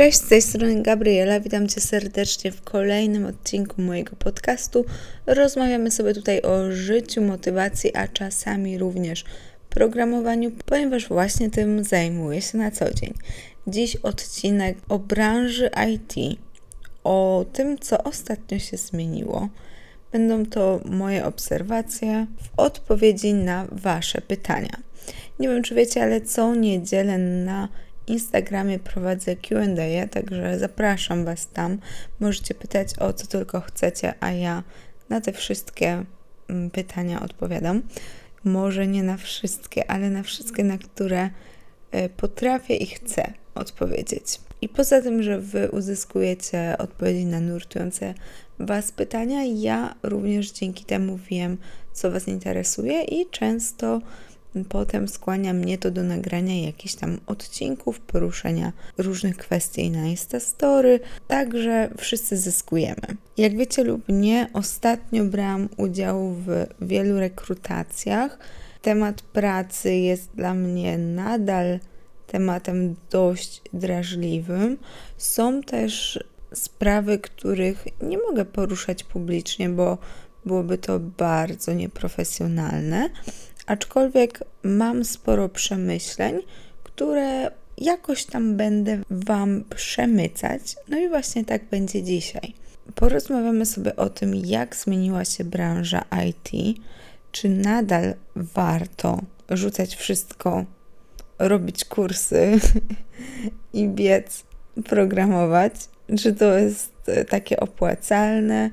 Cześć, z tej strony Gabriela. Witam Cię serdecznie w kolejnym odcinku mojego podcastu. Rozmawiamy sobie tutaj o życiu, motywacji, a czasami również programowaniu, ponieważ właśnie tym zajmuję się na co dzień. Dziś odcinek o branży IT, o tym, co ostatnio się zmieniło. Będą to moje obserwacje w odpowiedzi na Wasze pytania. Nie wiem, czy wiecie, ale co niedzielę na Instagramie prowadzę QA, także zapraszam Was tam. Możecie pytać o co tylko chcecie, a ja na te wszystkie mm, pytania odpowiadam. Może nie na wszystkie, ale na wszystkie, na które e, potrafię i chcę odpowiedzieć. I poza tym, że Wy uzyskujecie odpowiedzi na nurtujące Was pytania, ja również dzięki temu wiem, co Was interesuje i często Potem skłania mnie to do nagrania jakichś tam odcinków, poruszenia różnych kwestii na Instastory, także wszyscy zyskujemy. Jak wiecie lub nie, ostatnio brałam udział w wielu rekrutacjach. Temat pracy jest dla mnie nadal tematem dość drażliwym. Są też sprawy, których nie mogę poruszać publicznie, bo byłoby to bardzo nieprofesjonalne aczkolwiek mam sporo przemyśleń, które jakoś tam będę Wam przemycać. No i właśnie tak będzie dzisiaj. Porozmawiamy sobie o tym, jak zmieniła się branża IT, czy nadal warto rzucać wszystko, robić kursy i biec, programować, czy to jest takie opłacalne,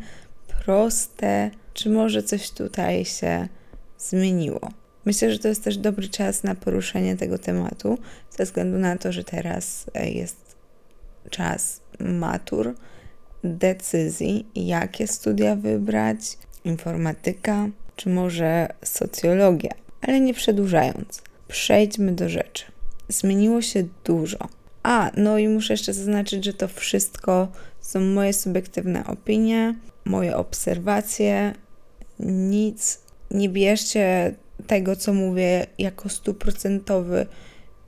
proste, czy może coś tutaj się zmieniło. Myślę, że to jest też dobry czas na poruszenie tego tematu, ze względu na to, że teraz e, jest czas matur, decyzji, jakie studia wybrać, informatyka, czy może socjologia. Ale nie przedłużając, przejdźmy do rzeczy. Zmieniło się dużo. A, no i muszę jeszcze zaznaczyć, że to wszystko są moje subiektywne opinie, moje obserwacje. Nic nie bierzcie tego, co mówię, jako stuprocentowy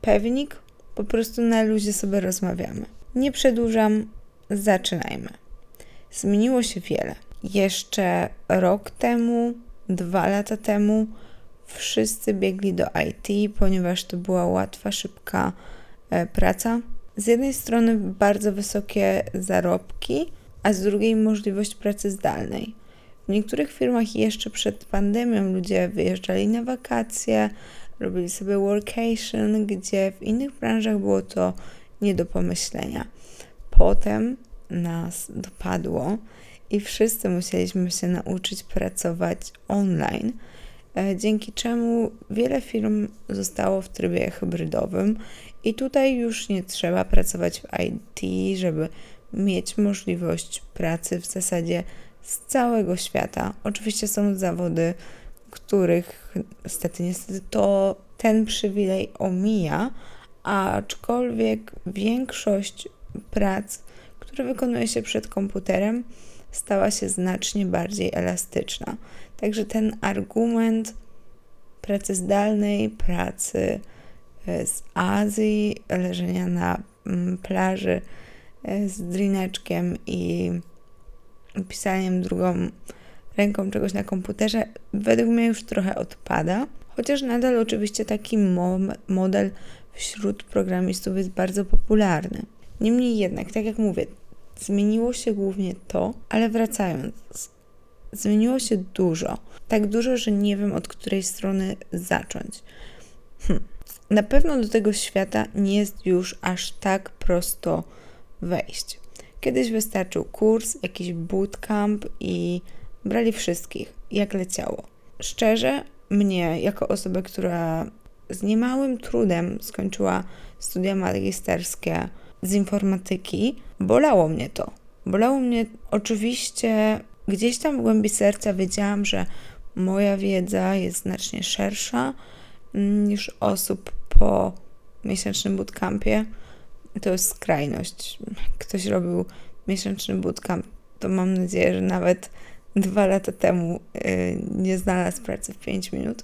pewnik. Po prostu na luzie sobie rozmawiamy. Nie przedłużam, zaczynajmy. Zmieniło się wiele. Jeszcze rok temu, dwa lata temu, wszyscy biegli do IT, ponieważ to była łatwa, szybka e, praca. Z jednej strony bardzo wysokie zarobki, a z drugiej możliwość pracy zdalnej. W niektórych firmach jeszcze przed pandemią ludzie wyjeżdżali na wakacje, robili sobie workation, gdzie w innych branżach było to nie do pomyślenia. Potem nas dopadło i wszyscy musieliśmy się nauczyć pracować online, e, dzięki czemu wiele firm zostało w trybie hybrydowym i tutaj już nie trzeba pracować w IT, żeby mieć możliwość pracy w zasadzie z całego świata. Oczywiście są zawody, których niestety, niestety to ten przywilej omija, aczkolwiek większość prac, które wykonuje się przed komputerem, stała się znacznie bardziej elastyczna. Także ten argument pracy zdalnej, pracy e, z Azji, leżenia na mm, plaży e, z drineczkiem i pisaniem drugą ręką czegoś na komputerze, według mnie już trochę odpada. Chociaż nadal oczywiście taki mo model wśród programistów jest bardzo popularny. Niemniej jednak, tak jak mówię, zmieniło się głównie to, ale wracając, zmieniło się dużo. Tak dużo, że nie wiem od której strony zacząć. Hm. Na pewno do tego świata nie jest już aż tak prosto wejść. Kiedyś wystarczył kurs, jakiś bootcamp i brali wszystkich, jak leciało. Szczerze, mnie, jako osobę, która z niemałym trudem skończyła studia magisterskie z informatyki, bolało mnie to. Bolało mnie oczywiście, gdzieś tam w głębi serca wiedziałam, że moja wiedza jest znacznie szersza niż osób po miesięcznym bootcampie to jest skrajność. Ktoś robił miesięczny bootcamp, to mam nadzieję, że nawet dwa lata temu y, nie znalazł pracy w 5 minut.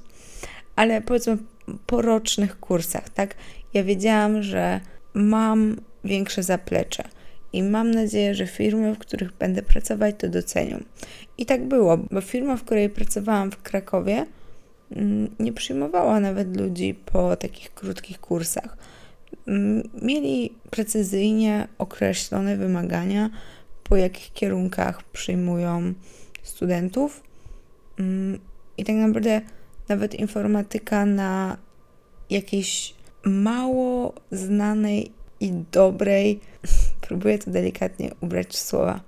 Ale powiedzmy po rocznych kursach, tak? Ja wiedziałam, że mam większe zaplecze. I mam nadzieję, że firmy, w których będę pracować, to docenią. I tak było, bo firma, w której pracowałam w Krakowie, mm, nie przyjmowała nawet ludzi po takich krótkich kursach. Mieli precyzyjnie określone wymagania, po jakich kierunkach przyjmują studentów. I tak naprawdę nawet informatyka na jakiejś mało znanej i dobrej, próbuję to delikatnie ubrać w słowa,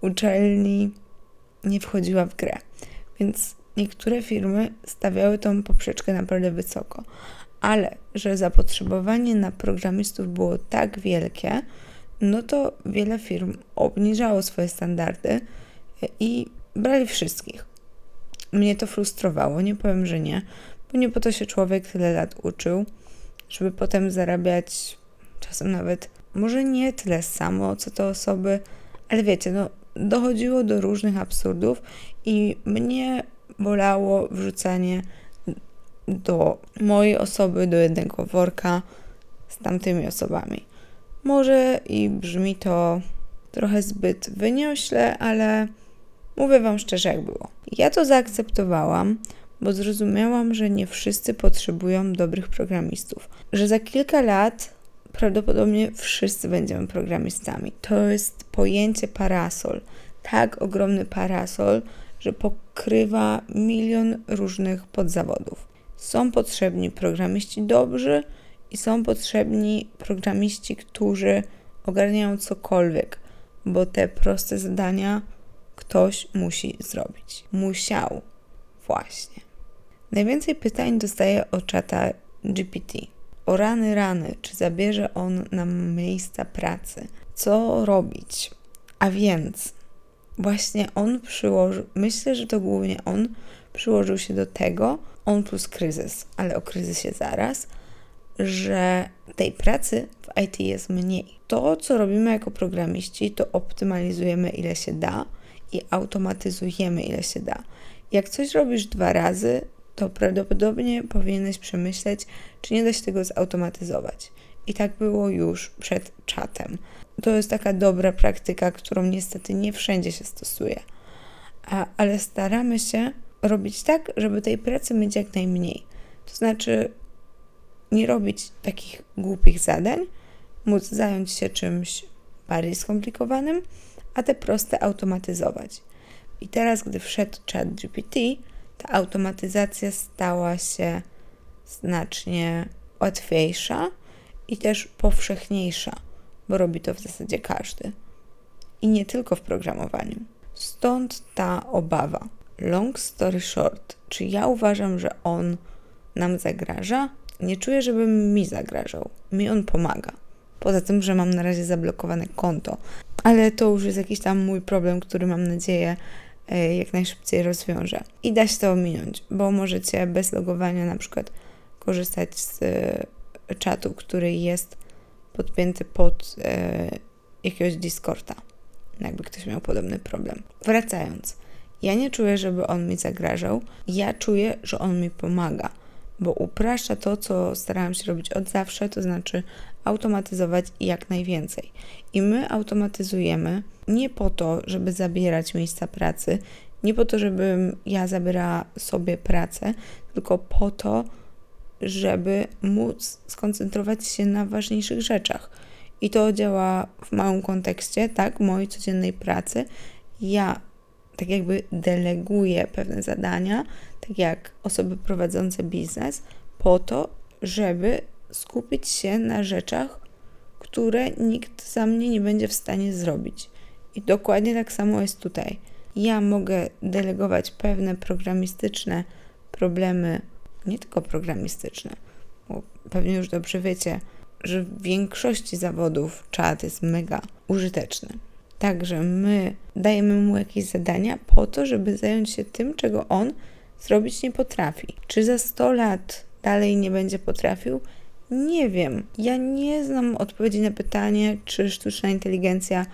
uczelni nie wchodziła w grę. Więc niektóre firmy stawiały tą poprzeczkę naprawdę wysoko. Ale że zapotrzebowanie na programistów było tak wielkie, no to wiele firm obniżało swoje standardy i brali wszystkich. Mnie to frustrowało, nie powiem, że nie, bo nie po to się człowiek tyle lat uczył, żeby potem zarabiać czasem nawet może nie tyle samo, co te osoby, ale wiecie, no dochodziło do różnych absurdów i mnie bolało wrzucanie do mojej osoby do jednego worka z tamtymi osobami. Może i brzmi to trochę zbyt wyniośle, ale mówię Wam szczerze, jak było. Ja to zaakceptowałam, bo zrozumiałam, że nie wszyscy potrzebują dobrych programistów. Że za kilka lat prawdopodobnie wszyscy będziemy programistami. To jest pojęcie parasol. Tak ogromny parasol, że pokrywa milion różnych podzawodów. Są potrzebni programiści dobrzy i są potrzebni programiści, którzy ogarniają cokolwiek, bo te proste zadania ktoś musi zrobić. Musiał. Właśnie. Najwięcej pytań dostaję o czata GPT. O rany, rany, czy zabierze on nam miejsca pracy? Co robić? A więc właśnie on przyłożył, myślę, że to głównie on przyłożył się do tego, on plus kryzys, ale o kryzysie zaraz, że tej pracy w IT jest mniej. To, co robimy jako programiści, to optymalizujemy ile się da i automatyzujemy ile się da. Jak coś robisz dwa razy, to prawdopodobnie powinieneś przemyśleć, czy nie da się tego zautomatyzować. I tak było już przed czatem. To jest taka dobra praktyka, którą niestety nie wszędzie się stosuje. A, ale staramy się robić tak, żeby tej pracy mieć jak najmniej. To znaczy, nie robić takich głupich zadań, móc zająć się czymś bardziej skomplikowanym, a te proste automatyzować. I teraz, gdy wszedł chat GPT, ta automatyzacja stała się znacznie łatwiejsza i też powszechniejsza, bo robi to w zasadzie każdy. I nie tylko w programowaniu. Stąd ta obawa. Long story short, czy ja uważam, że on nam zagraża? Nie czuję, żeby mi zagrażał. Mi on pomaga. Poza tym, że mam na razie zablokowane konto, ale to już jest jakiś tam mój problem, który mam nadzieję e, jak najszybciej rozwiążę. I da się to ominąć, bo możecie bez logowania na przykład korzystać z e, czatu, który jest podpięty pod e, jakiegoś Discorda, jakby ktoś miał podobny problem. Wracając, ja nie czuję, żeby on mi zagrażał, ja czuję, że on mi pomaga, bo upraszcza to, co starałam się robić od zawsze, to znaczy automatyzować jak najwięcej. I my automatyzujemy nie po to, żeby zabierać miejsca pracy, nie po to, żebym ja zabierała sobie pracę, tylko po to, żeby móc skoncentrować się na ważniejszych rzeczach. I to działa w małym kontekście, tak, mojej codziennej pracy. Ja tak jakby deleguję pewne zadania, tak jak osoby prowadzące biznes, po to, żeby skupić się na rzeczach, które nikt za mnie nie będzie w stanie zrobić. I dokładnie tak samo jest tutaj. Ja mogę delegować pewne programistyczne problemy, nie tylko programistyczne, bo pewnie już dobrze wiecie, że w większości zawodów czat jest mega użyteczny. Także my dajemy mu jakieś zadania po to, żeby zająć się tym, czego on zrobić nie potrafi. Czy za 100 lat dalej nie będzie potrafił? Nie wiem. Ja nie znam odpowiedzi na pytanie, czy sztuczna inteligencja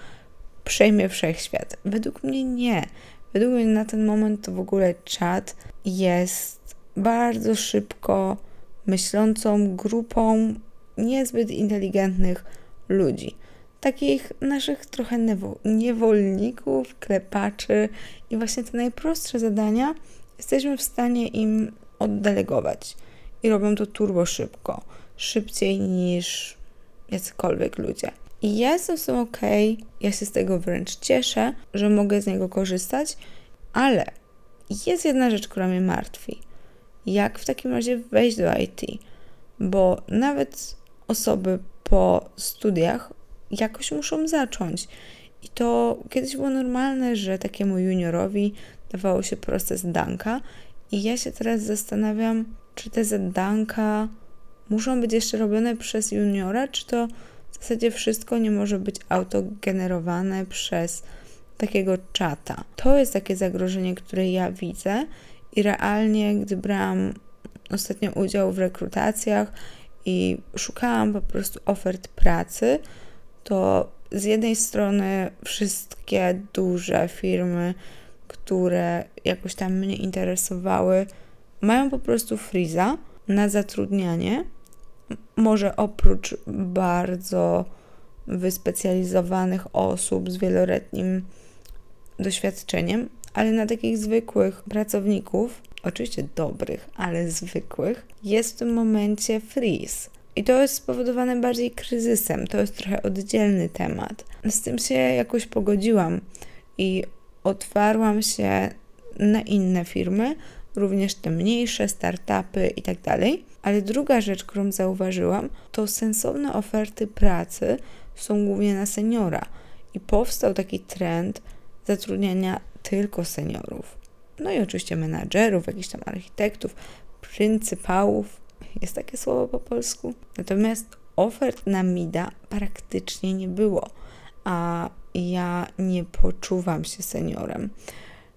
przejmie wszechświat. Według mnie nie. Według mnie na ten moment to w ogóle czat jest bardzo szybko myślącą grupą niezbyt inteligentnych ludzi. Takich naszych trochę niewolników, klepaczy i właśnie te najprostsze zadania jesteśmy w stanie im oddelegować. I robią to turbo szybko. Szybciej niż jacykolwiek ludzie. I ja jestem z tym ok, ja się z tego wręcz cieszę, że mogę z niego korzystać, ale jest jedna rzecz, która mnie martwi. Jak w takim razie wejść do IT? Bo nawet osoby po studiach jakoś muszą zacząć. I to kiedyś było normalne, że takiemu juniorowi dawało się proste zadanka. I ja się teraz zastanawiam, czy te zadanka muszą być jeszcze robione przez juniora, czy to w zasadzie wszystko nie może być autogenerowane przez takiego czata. To jest takie zagrożenie, które ja widzę i realnie, gdy brałam ostatnio udział w rekrutacjach i szukałam po prostu ofert pracy, to z jednej strony wszystkie duże firmy, które jakoś tam mnie interesowały, mają po prostu friza na zatrudnianie. Może oprócz bardzo wyspecjalizowanych osób z wieloletnim doświadczeniem, ale na takich zwykłych pracowników, oczywiście dobrych, ale zwykłych, jest w tym momencie freeze. I to jest spowodowane bardziej kryzysem, to jest trochę oddzielny temat. Z tym się jakoś pogodziłam i otwarłam się na inne firmy, również te mniejsze, startupy i tak dalej. Ale druga rzecz, którą zauważyłam, to sensowne oferty pracy są głównie na seniora. I powstał taki trend zatrudniania tylko seniorów. No i oczywiście menadżerów, jakichś tam architektów, pryncypałów. Jest takie słowo po polsku. Natomiast ofert na MIDA praktycznie nie było, a ja nie poczuwam się seniorem.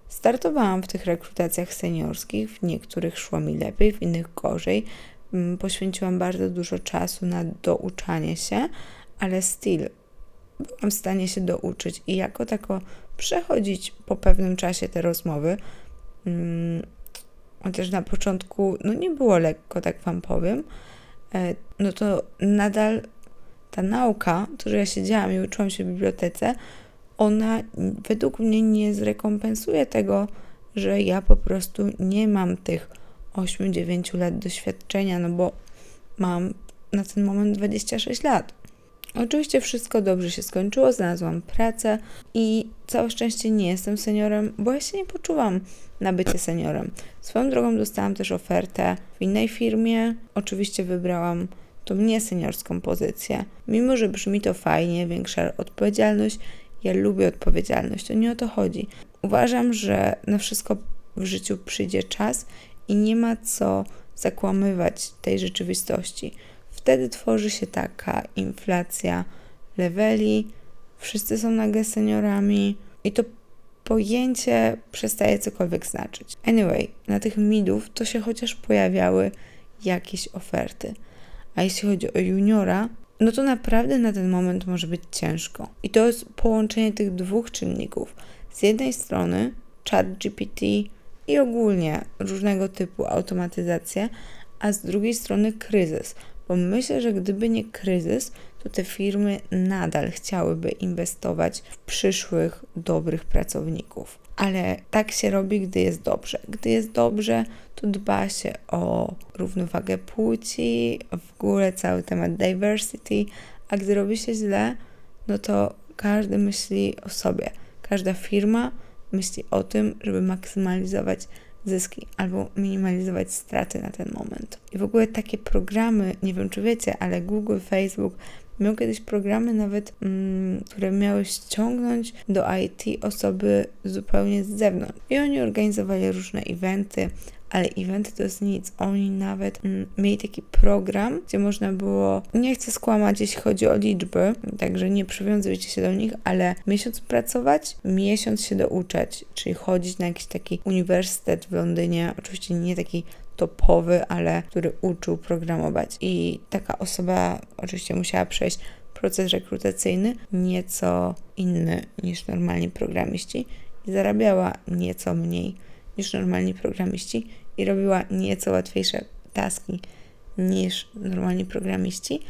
Startowałam w tych rekrutacjach seniorskich, w niektórych szło mi lepiej, w innych gorzej. Mm, poświęciłam bardzo dużo czasu na douczanie się, ale still byłam w stanie się douczyć i jako tako przechodzić po pewnym czasie te rozmowy. Mm, chociaż na początku no nie było lekko, tak Wam powiem, e, no to nadal ta nauka, której ja siedziałam i uczyłam się w bibliotece, ona według mnie nie zrekompensuje tego, że ja po prostu nie mam tych 8-9 lat doświadczenia, no bo mam na ten moment 26 lat. Oczywiście wszystko dobrze się skończyło, znalazłam pracę i całe szczęście nie jestem seniorem, bo ja się nie poczuwam na bycie seniorem. Swoją drogą dostałam też ofertę w innej firmie. Oczywiście wybrałam tą nieseniorską pozycję. Mimo, że brzmi to fajnie, większa odpowiedzialność, ja lubię odpowiedzialność, to nie o to chodzi. Uważam, że na wszystko w życiu przyjdzie czas i nie ma co zakłamywać tej rzeczywistości. Wtedy tworzy się taka inflacja leveli, wszyscy są nagle seniorami i to pojęcie przestaje cokolwiek znaczyć. Anyway, na tych midów to się chociaż pojawiały jakieś oferty. A jeśli chodzi o juniora, no to naprawdę na ten moment może być ciężko. I to jest połączenie tych dwóch czynników. Z jednej strony chat GPT i ogólnie różnego typu automatyzacje, a z drugiej strony kryzys, bo myślę, że gdyby nie kryzys, to te firmy nadal chciałyby inwestować w przyszłych dobrych pracowników. Ale tak się robi, gdy jest dobrze. Gdy jest dobrze, to dba się o równowagę płci, w ogóle cały temat diversity, a gdy robi się źle, no to każdy myśli o sobie. Każda firma myśli o tym, żeby maksymalizować zyski albo minimalizować straty na ten moment. I w ogóle takie programy, nie wiem czy wiecie, ale Google, Facebook miał kiedyś programy nawet, mm, które miały ściągnąć do IT osoby zupełnie z zewnątrz. I oni organizowali różne eventy, ale eventy to jest nic. Oni nawet mm, mieli taki program, gdzie można było, nie chcę skłamać, jeśli chodzi o liczby, także nie przywiązujcie się do nich, ale miesiąc pracować, miesiąc się douczać, czyli chodzić na jakiś taki uniwersytet w Londynie, oczywiście nie taki topowy, ale który uczył programować. I taka osoba oczywiście musiała przejść proces rekrutacyjny nieco inny niż normalni programiści i zarabiała nieco mniej niż normalni programiści i robiła nieco łatwiejsze taski niż normalni programiści,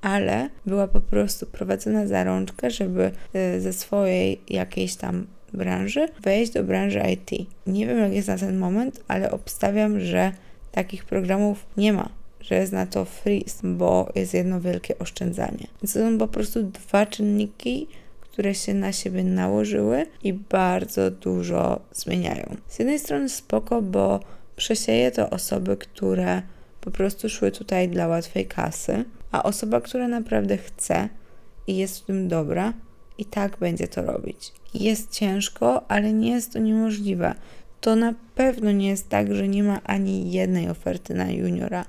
ale była po prostu prowadzona za rączkę, żeby y, ze swojej jakiejś tam branży wejść do branży IT. Nie wiem, jak jest na ten moment, ale obstawiam, że takich programów nie ma, że jest na to freeze, bo jest jedno wielkie oszczędzanie. Więc to są po prostu dwa czynniki, które się na siebie nałożyły i bardzo dużo zmieniają. Z jednej strony spoko, bo przesieje to osoby, które po prostu szły tutaj dla łatwej kasy, a osoba, która naprawdę chce i jest w tym dobra, i tak będzie to robić. Jest ciężko, ale nie jest to niemożliwe. To na pewno nie jest tak, że nie ma ani jednej oferty na juniora.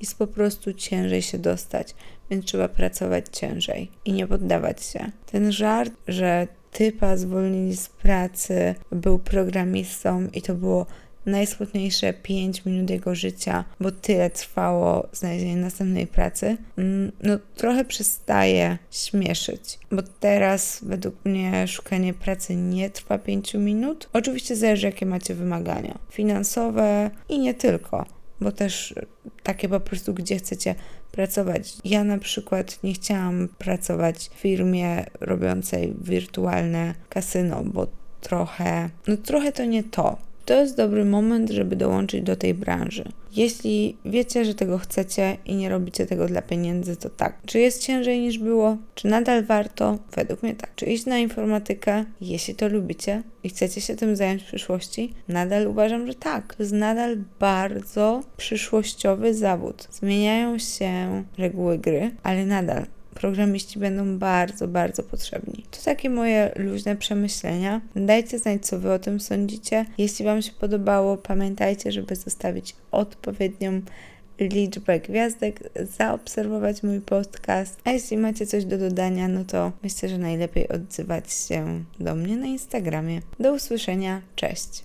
Jest po prostu ciężej się dostać, więc trzeba pracować ciężej i nie poddawać się. Ten żart, że typa zwolnili z pracy, był programistą i to było najsmutniejsze 5 minut jego życia, bo tyle trwało znalezienie następnej pracy, mm, no trochę przestaje śmieszyć, bo teraz według mnie szukanie pracy nie trwa 5 minut. Oczywiście zależy, jakie macie wymagania finansowe i nie tylko, bo też takie po prostu, gdzie chcecie pracować. Ja na przykład nie chciałam pracować w firmie robiącej wirtualne kasyno, bo trochę, no trochę to nie to to jest dobry moment, żeby dołączyć do tej branży. Jeśli wiecie, że tego chcecie i nie robicie tego dla pieniędzy, to tak. Czy jest ciężej niż było? Czy nadal warto? Według mnie tak. Czy iść na informatykę, jeśli to lubicie i chcecie się tym zająć w przyszłości? Nadal uważam, że tak. To jest nadal bardzo przyszłościowy zawód. Zmieniają się reguły gry, ale nadal programiści będą bardzo, bardzo potrzebni. To takie moje luźne przemyślenia. Dajcie znać, co Wy o tym sądzicie. Jeśli Wam się podobało, pamiętajcie, żeby zostawić odpowiednią liczbę gwiazdek, zaobserwować mój podcast. A jeśli macie coś do dodania, no to myślę, że najlepiej odzywać się do mnie na Instagramie. Do usłyszenia, cześć!